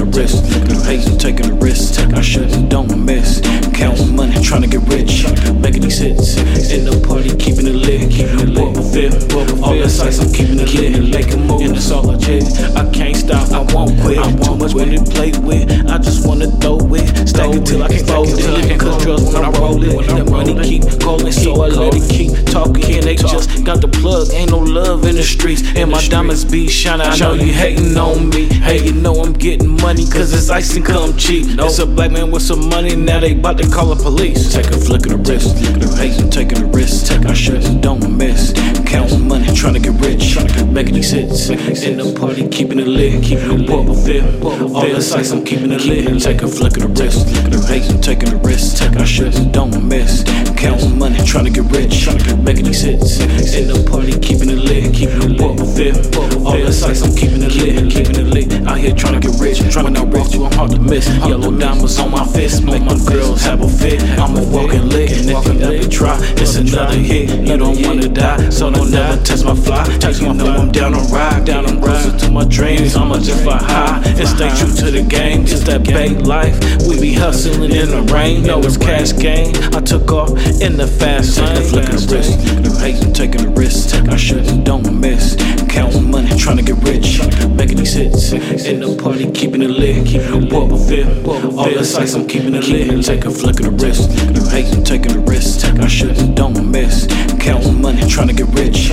wrist. Hate I'm taking a risk. I shouldn't, don't miss. Counting money, trying to get rich. Making these hits. In the party, keeping it lit. Keeping it lit. Fit. All the sights, I'm keeping it lit. Making moves. And it's all legit. I can't stop, I won't quit. Too much money to play with. I just wanna throw it. Stack it till I can fold it. Cause drugs when I roll it. The money keep calling, so I let it keep talking. Got the plug. Ain't no love in the streets. And my diamonds be shining. I know you hating on me. Hey, you know I'm getting money. Cause it's ice and come cheap. It's a black man with some money. Now they bout to call the police. Take a flick of the wrist. look Hate I'm taking a risk. Take I should don't miss. Counting money, trying to get rich. Making these hits. In the party, keeping it lit. Keeping it lit. All the sights, I'm keeping it lit. Take a flick of the wrist. Hate I'm taking a risk. Don't miss. Counting money, trying to get rich. Making these hits. In the party, keeping it lit. Keeping it lit. Fit. All the sights, I'm keeping it lit. Keeping it lit. Out here trying to get rich. Trying to walk you, I'm hard to miss. Yellow diamonds on my fist. Make my girls have a fit. I'm a walking lick. And if you ever try, it's another hit. You don't wanna die, so don't never test my fly. Tell you know I'm down on ride, down on closer to my dreams. I'ma just fly high and stay true to the game. Just that bait life, we be hustling in the rain. No it's cash game. I took off in the fast lane. Look at the wrist, you hating taking a risk. I shouldn't don't miss. Counting money, trying to get rich, making these hits in the party, keeping it lit. Keeping it what we all the sights I'm keeping it lit. Take a flick of the wrist, you hating taking a risk. I shouldn't don't miss. Counting money, trying to get rich.